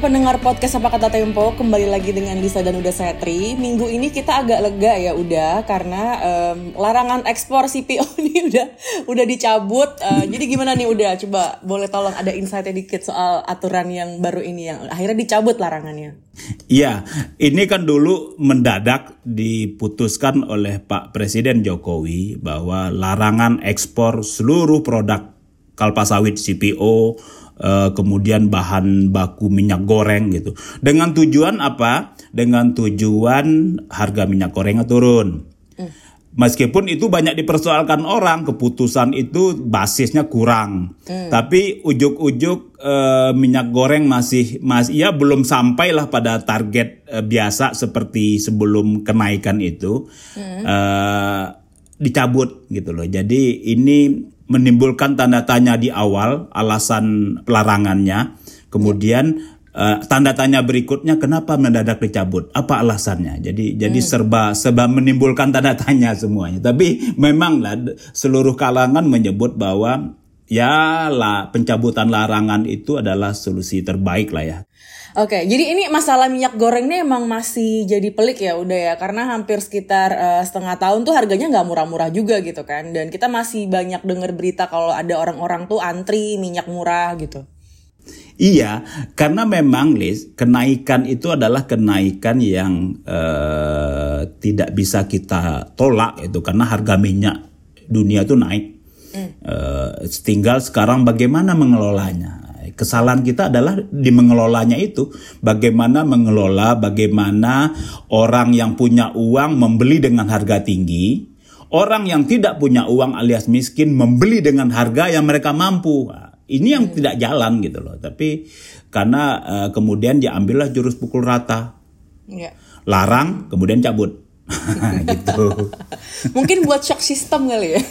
pendengar podcast apa kata Tempo kembali lagi dengan Lisa dan Uda Setri. Minggu ini kita agak lega ya udah karena um, larangan ekspor CPO ini udah udah dicabut. Uh, jadi gimana nih udah coba boleh tolong ada insight dikit soal aturan yang baru ini yang akhirnya dicabut larangannya. Iya, ini kan dulu mendadak diputuskan oleh Pak Presiden Jokowi bahwa larangan ekspor seluruh produk kalpa sawit CPO kemudian bahan baku minyak goreng gitu. Dengan tujuan apa? Dengan tujuan harga minyak gorengnya turun. Meskipun itu banyak dipersoalkan orang, keputusan itu basisnya kurang. Hmm. Tapi ujuk-ujuk uh, minyak goreng masih masih ya belum sampailah pada target uh, biasa seperti sebelum kenaikan itu. Hmm. Uh, dicabut gitu loh. Jadi ini menimbulkan tanda tanya di awal alasan pelarangannya. Kemudian uh, tanda tanya berikutnya kenapa mendadak dicabut? Apa alasannya? Jadi hmm. jadi serba serba menimbulkan tanda tanya semuanya. Tapi memang lah seluruh kalangan menyebut bahwa ya lah pencabutan larangan itu adalah solusi terbaik lah ya. Oke, jadi ini masalah minyak goreng ini emang masih jadi pelik ya udah ya karena hampir sekitar uh, setengah tahun tuh harganya nggak murah-murah juga gitu kan dan kita masih banyak dengar berita kalau ada orang-orang tuh antri minyak murah gitu. Iya, karena memang Liz, kenaikan itu adalah kenaikan yang uh, tidak bisa kita tolak itu karena harga minyak dunia itu naik. Mm. Uh, tinggal sekarang bagaimana mengelolanya kesalahan kita adalah di mengelolanya itu. Bagaimana mengelola bagaimana orang yang punya uang membeli dengan harga tinggi. Orang yang tidak punya uang alias miskin membeli dengan harga yang mereka mampu. Ini yang hmm. tidak jalan gitu loh. Tapi karena uh, kemudian diambillah jurus pukul rata. Yeah. larang kemudian cabut gitu. Mungkin buat shock system kali ya.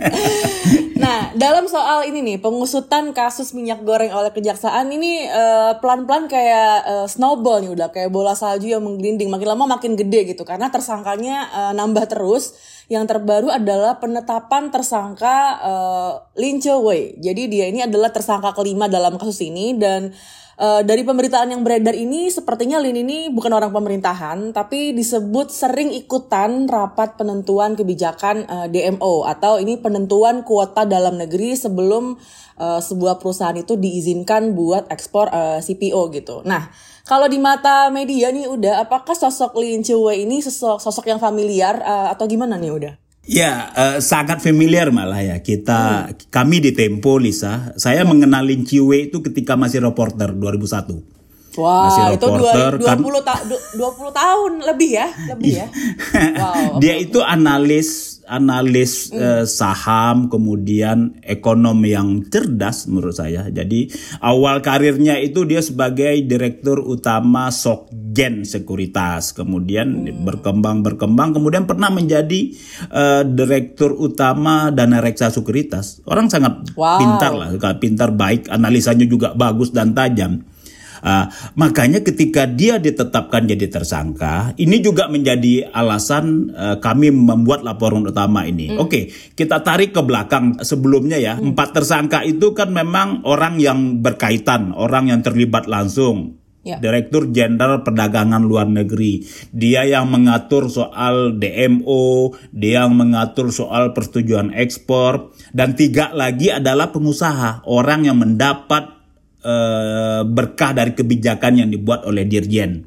nah, dalam soal ini nih, pengusutan kasus minyak goreng oleh kejaksaan ini eh, pelan-pelan kayak uh, snowball nih udah kayak bola salju yang menggelinding makin lama makin gede gitu karena tersangkanya uh, nambah terus. Yang terbaru adalah penetapan tersangka uh, Lin Wei. Jadi dia ini adalah tersangka kelima dalam kasus ini dan Uh, dari pemberitaan yang beredar ini sepertinya Lin ini bukan orang pemerintahan tapi disebut sering ikutan rapat penentuan kebijakan uh, eh, DMO atau ini penentuan kuota dalam negeri sebelum uh, sebuah perusahaan itu diizinkan buat ekspor uh, CPO gitu. Nah, kalau di mata media nih udah apakah sosok Lin Wei ini sosok sosok yang familiar uh, atau gimana nih udah? Ya, uh, sangat familiar malah ya. Kita hmm. kami di Tempo Lisa, saya hmm. mengenali Ciwe itu ketika masih reporter 2001. Wah, masih reporter, itu 20, kan, 20, ta 20 tahun lebih ya, lebih ya. Wow, Dia okay. itu analis analis mm. uh, saham kemudian ekonom yang cerdas menurut saya. Jadi awal karirnya itu dia sebagai direktur utama Sokgen Sekuritas, kemudian mm. berkembang berkembang kemudian pernah menjadi uh, direktur utama Dana Reksa Sekuritas. Orang sangat wow. pintar lah, pintar baik, analisanya juga bagus dan tajam. Uh, makanya ketika dia ditetapkan jadi tersangka, ini juga menjadi alasan uh, kami membuat laporan utama ini. Hmm. Oke, okay, kita tarik ke belakang sebelumnya ya. Hmm. Empat tersangka itu kan memang orang yang berkaitan, orang yang terlibat langsung. Ya. Direktur Jenderal Perdagangan Luar Negeri. Dia yang mengatur soal DMO, dia yang mengatur soal persetujuan ekspor, dan tiga lagi adalah pengusaha, orang yang mendapat uh, berkah dari kebijakan yang dibuat oleh Dirjen.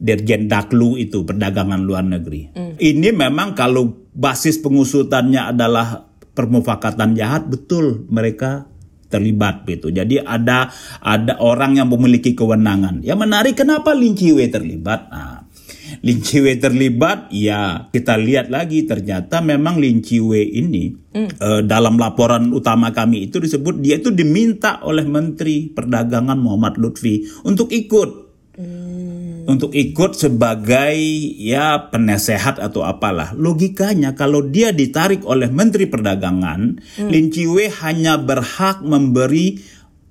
Dirjen Daklu itu perdagangan luar negeri. Mm. Ini memang kalau basis pengusutannya adalah permufakatan jahat betul mereka terlibat gitu. Jadi ada ada orang yang memiliki kewenangan. Yang menarik kenapa Lin Chiwe terlibat? Nah, Lin Chiwe terlibat, ya kita lihat lagi ternyata memang Lin Chiwe ini mm. uh, dalam laporan utama kami itu disebut dia itu diminta oleh Menteri Perdagangan Muhammad Lutfi untuk ikut. Mm. Untuk ikut sebagai ya penasehat atau apalah. Logikanya kalau dia ditarik oleh Menteri Perdagangan, mm. Lin Chiwe hanya berhak memberi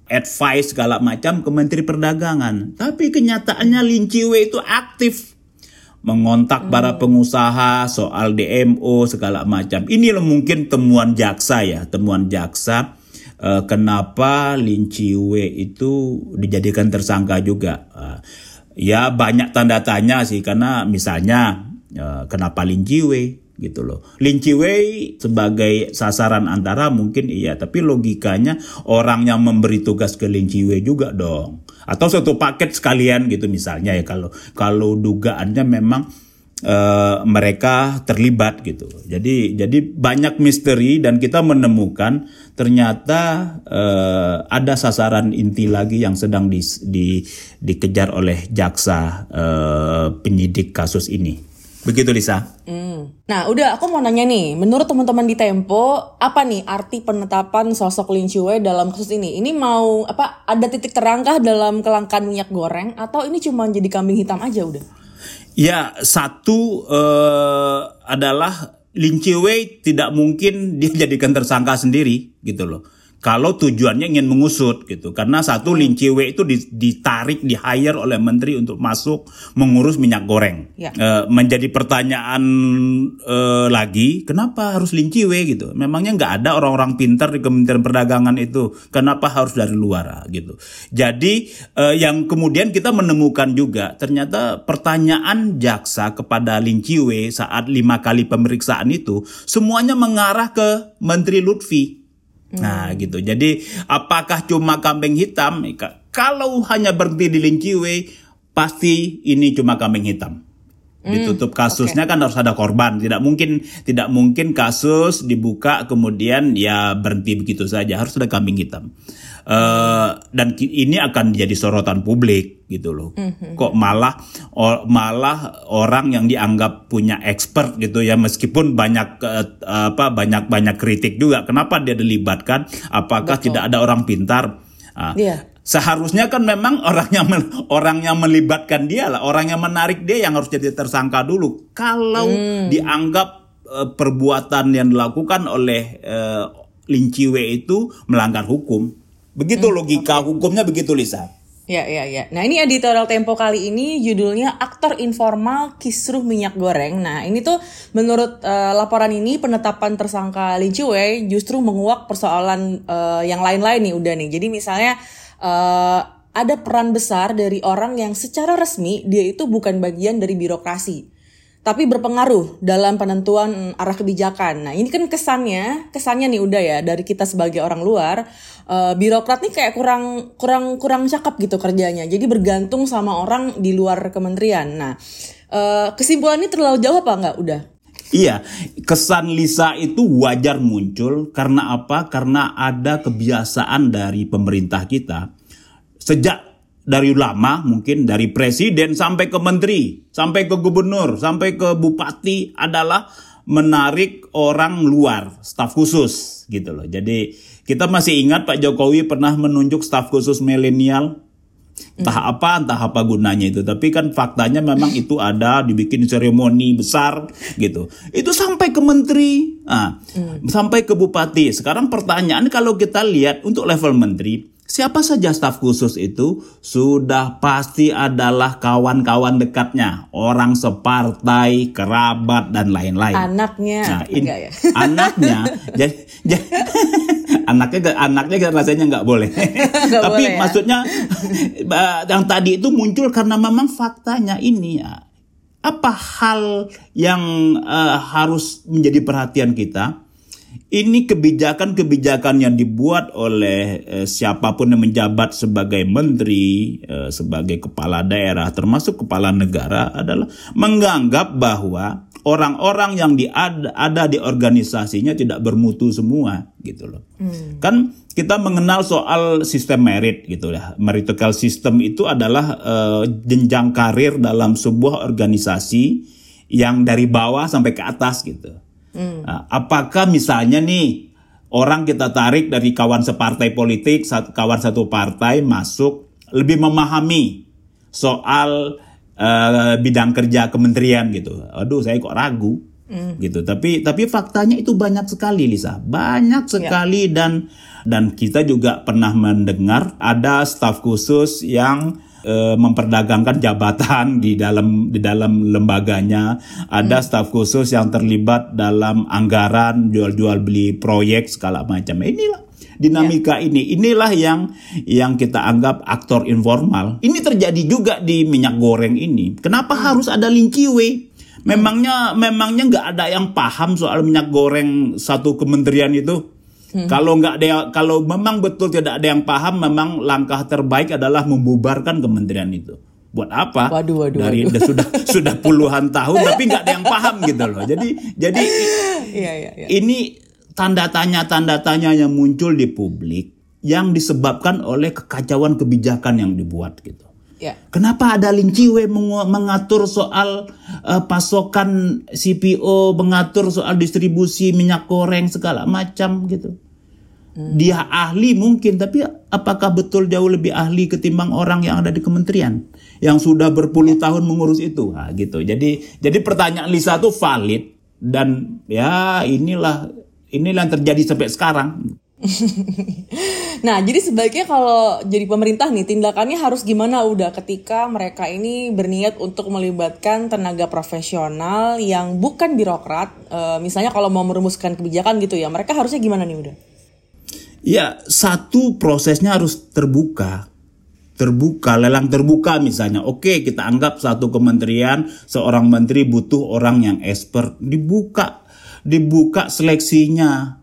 advice segala macam ke Menteri Perdagangan. Tapi kenyataannya Lin Chiwe itu aktif mengontak hmm. para pengusaha soal DMO segala macam. Ini mungkin temuan jaksa ya, temuan jaksa uh, kenapa Lin Chiwe itu dijadikan tersangka juga. Uh, ya banyak tanda tanya sih karena misalnya uh, kenapa Lin Chiwe gitu loh. Lin Chiwei sebagai sasaran antara mungkin iya, tapi logikanya orang yang memberi tugas ke Lin Chiwei juga dong. Atau satu paket sekalian gitu misalnya ya kalau kalau dugaannya memang uh, mereka terlibat gitu. Jadi jadi banyak misteri dan kita menemukan ternyata uh, ada sasaran inti lagi yang sedang di, di, dikejar oleh jaksa uh, penyidik kasus ini. Begitu Lisa. Hmm. Nah, udah aku mau nanya nih, menurut teman-teman di Tempo, apa nih arti penetapan sosok Lin Chue dalam kasus ini? Ini mau apa ada titik terangkah dalam kelangkaan minyak goreng atau ini cuma jadi kambing hitam aja udah? Ya, satu uh, adalah Lin Chue tidak mungkin dia jadikan tersangka sendiri gitu loh kalau tujuannya ingin mengusut gitu. Karena satu Lin Chiwe itu ditarik di hire oleh menteri untuk masuk mengurus minyak goreng. Ya. e, menjadi pertanyaan e, lagi kenapa harus Lin Chiwe gitu? Memangnya nggak ada orang-orang pintar di Kementerian Perdagangan itu? Kenapa harus dari luar gitu? Jadi e, yang kemudian kita menemukan juga ternyata pertanyaan jaksa kepada Lin Chiwe saat lima kali pemeriksaan itu semuanya mengarah ke Menteri Lutfi Nah gitu. Jadi apakah cuma kambing hitam? Kalau hanya berhenti di Linciwe, pasti ini cuma kambing hitam. Hmm, Ditutup kasusnya okay. kan harus ada korban. Tidak mungkin tidak mungkin kasus dibuka kemudian ya berhenti begitu saja. Harus ada kambing hitam. Uh, dan ini akan jadi sorotan publik gitu loh. Mm-hmm. Kok malah or, malah orang yang dianggap punya expert gitu ya meskipun banyak uh, apa banyak banyak kritik juga. Kenapa dia dilibatkan? Apakah Betul. tidak ada orang pintar? Uh, yeah. Seharusnya kan memang orang yang orang yang melibatkan dia lah, orang yang menarik dia yang harus jadi tersangka dulu. Kalau mm. dianggap uh, perbuatan yang dilakukan oleh uh, Linciwe itu melanggar hukum, Begitu hmm, logika okay. hukumnya begitu Lisa. Ya, ya, ya. Nah, ini editorial Tempo kali ini judulnya Aktor Informal Kisruh Minyak Goreng. Nah, ini tuh menurut uh, laporan ini penetapan tersangka Lin Chiwei justru menguak persoalan uh, yang lain-lain nih udah nih. Jadi misalnya uh, ada peran besar dari orang yang secara resmi dia itu bukan bagian dari birokrasi tapi berpengaruh dalam penentuan arah kebijakan. Nah, ini kan kesannya, kesannya nih udah ya dari kita sebagai orang luar, uh, birokrat nih kayak kurang kurang kurang cakep gitu kerjanya. Jadi bergantung sama orang di luar kementerian. Nah, uh, kesimpulannya terlalu jauh apa enggak udah? Iya, kesan Lisa itu wajar muncul karena apa? Karena ada kebiasaan dari pemerintah kita sejak dari lama mungkin dari presiden sampai ke menteri, sampai ke gubernur, sampai ke bupati adalah menarik orang luar, staf khusus gitu loh. Jadi kita masih ingat Pak Jokowi pernah menunjuk staf khusus milenial entah hmm. apa entah apa gunanya itu tapi kan faktanya memang itu ada dibikin seremoni besar gitu itu sampai ke menteri nah, hmm. sampai ke bupati sekarang pertanyaan kalau kita lihat untuk level menteri Siapa saja staf khusus itu sudah pasti adalah kawan-kawan dekatnya, orang separtai, kerabat dan lain-lain. Anaknya, nah, in, ya? anaknya, jadi anaknya anaknya rasanya nggak boleh. gak Tapi boleh, ya? maksudnya yang tadi itu muncul karena memang faktanya ini ya. Apa hal yang uh, harus menjadi perhatian kita? Ini kebijakan-kebijakan yang dibuat oleh eh, siapa pun yang menjabat sebagai menteri, eh, sebagai kepala daerah, termasuk kepala negara adalah menganggap bahwa orang-orang yang di ada, ada di organisasinya tidak bermutu semua gitu loh. Hmm. Kan kita mengenal soal sistem merit gitu ya. Meritocratic system itu adalah eh, jenjang karir dalam sebuah organisasi yang dari bawah sampai ke atas gitu. Hmm. Nah, apakah misalnya nih orang kita tarik dari kawan separtai politik, kawan satu partai masuk lebih memahami soal uh, bidang kerja kementerian gitu. Aduh, saya kok ragu. Hmm. gitu tapi tapi faktanya itu banyak sekali Lisa banyak ya. sekali ya. dan dan kita juga pernah mendengar ada staf khusus yang e, memperdagangkan jabatan di dalam di dalam lembaganya ada hmm. staf khusus yang terlibat dalam anggaran jual-jual beli proyek segala macam inilah dinamika ini. Inilah yang yang kita anggap aktor informal. Ini terjadi juga di minyak goreng ini. Kenapa harus ada linciwe? Memangnya memangnya nggak ada yang paham soal minyak goreng satu kementerian itu? Kalau nggak ada, kalau memang betul tidak ada yang paham, memang langkah terbaik adalah membubarkan kementerian itu. Buat apa? Waduh, waduh, Dari waduh. sudah sudah puluhan tahun, tapi nggak ada yang paham gitu loh. Jadi jadi Iya, iya, iya. ini tanda tanya tanda tanya yang muncul di publik yang disebabkan oleh kekacauan kebijakan yang dibuat gitu. Ya. Kenapa ada linciwe mengatur soal eh, pasokan CPO, mengatur soal distribusi minyak goreng segala macam gitu. Dia ahli mungkin, tapi apakah betul jauh lebih ahli ketimbang orang yang ada di kementerian yang sudah berpuluh tahun mengurus itu? Nah, gitu. Jadi jadi pertanyaan Lisa itu valid dan ya inilah inilah yang terjadi sampai sekarang. Nah, jadi sebaiknya kalau jadi pemerintah nih, tindakannya harus gimana udah ketika mereka ini berniat untuk melibatkan tenaga profesional yang bukan birokrat, eh, misalnya kalau mau merumuskan kebijakan gitu ya, mereka harusnya gimana nih udah? Ya, satu prosesnya harus terbuka. Terbuka, lelang terbuka misalnya. Oke, kita anggap satu kementerian, seorang menteri butuh orang yang expert. Dibuka, dibuka seleksinya.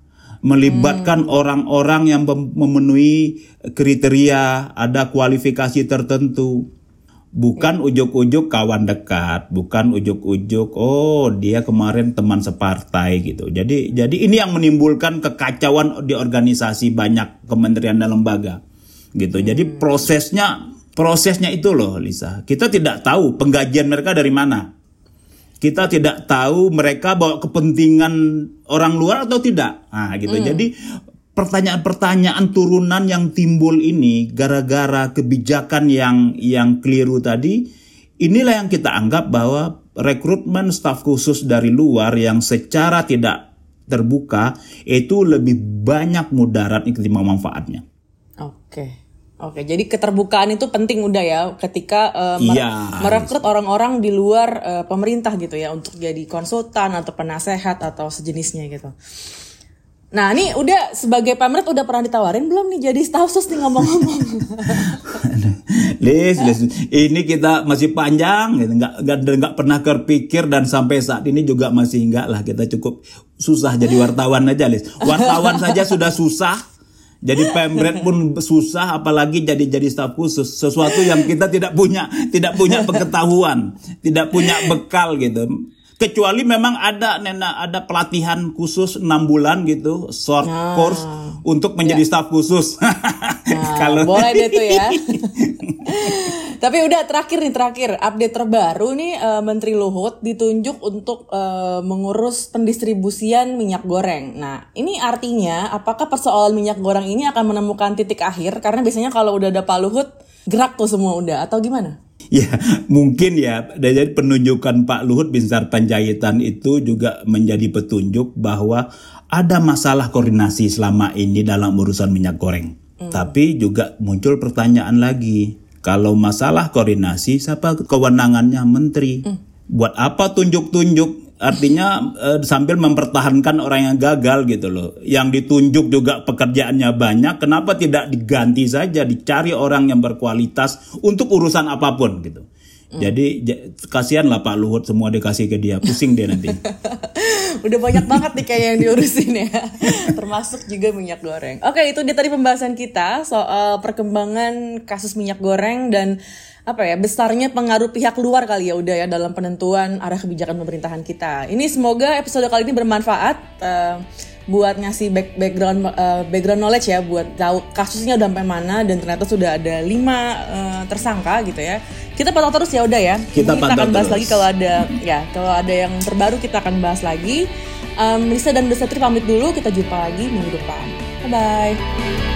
Melibatkan orang-orang yang mem- memenuhi kriteria, ada kualifikasi tertentu. Bukan ujuk-ujuk kawan dekat, bukan ujuk-ujuk oh dia kemarin teman separtai gitu. Jadi jadi ini yang menimbulkan kekacauan di organisasi banyak kementerian dan lembaga. Gitu. Jadi prosesnya prosesnya itu loh Lisa. Kita tidak tahu penggajian mereka dari mana. Kita tidak tahu mereka bawa kepentingan orang luar atau tidak. Nah, gitu. Jadi pertanyaan-pertanyaan turunan yang timbul ini gara-gara kebijakan yang yang keliru tadi, inilah yang kita anggap bahwa rekrutmen staf khusus dari luar yang secara tidak terbuka itu lebih banyak mudaratnya ketimbang manfaatnya. Oke. Oke, jadi keterbukaan itu penting udah ya ketika eh, mer- Iya. merekrut orang-orang di luar eh, pemerintah gitu ya untuk jadi konsultan atau penasehat atau sejenisnya gitu. Nah, ini udah sebagai pamret udah pernah ditawarin belum nih jadi staff sus nih ngomong-ngomong? Lis, Lis, ini kita masih panjang, gitu. nggak, nggak, nggak pernah terpikir dan sampai saat ini juga masih enggak lah. Kita cukup susah jadi wartawan aja, Lis. Wartawan saja sudah susah, jadi pemret pun susah, apalagi jadi jadi staf khusus. Sesuatu yang kita tidak punya, tidak punya pengetahuan, tidak punya bekal gitu. Kecuali memang ada nena ada pelatihan khusus enam bulan gitu, short course untuk menjadi staf khusus. Nah, boleh deh tuh ya. Tapi udah terakhir nih terakhir update terbaru nih eh, Menteri Luhut ditunjuk untuk eh, mengurus pendistribusian minyak goreng. Nah ini artinya apakah persoalan minyak goreng ini akan menemukan titik akhir? Karena biasanya kalau udah ada Pak Luhut gerak tuh semua udah atau gimana? Ya, mungkin ya. Dan Jadi penunjukan Pak Luhut Binsar Panjaitan itu juga menjadi petunjuk bahwa ada masalah koordinasi selama ini dalam urusan minyak goreng. Tapi juga muncul pertanyaan lagi. Kalau masalah koordinasi, siapa kewenangannya menteri? Buat apa tunjuk-tunjuk? Artinya eh, sambil mempertahankan orang yang gagal gitu loh. Yang ditunjuk juga pekerjaannya banyak, kenapa tidak diganti saja, dicari orang yang berkualitas untuk urusan apa pun gitu. Jadi ja- kasihan lah Pak Luhut semua dikasih ke dia, pusing dia nanti. Udah banyak banget nih kayak yang diurusin ya. Termasuk juga minyak goreng. Oke, itu dia tadi pembahasan kita soal perkembangan kasus minyak goreng dan apa ya besarnya pengaruh pihak luar kali ya udah ya dalam penentuan arah kebijakan pemerintahan kita. Ini semoga episode kali ini bermanfaat eh, buat ngasih back- background eh, background knowledge ya buat tahu kasusnya udah sampai mana dan ternyata sudah ada lima eh, tersangka gitu ya. Kita pantau terus ya udah ya. Kita Ini pantau akan bahas terus. lagi kalau ada ya kalau ada yang terbaru kita akan bahas lagi. Um, Lisa dan Desatri pamit dulu, kita jumpa lagi minggu depan. Bye bye.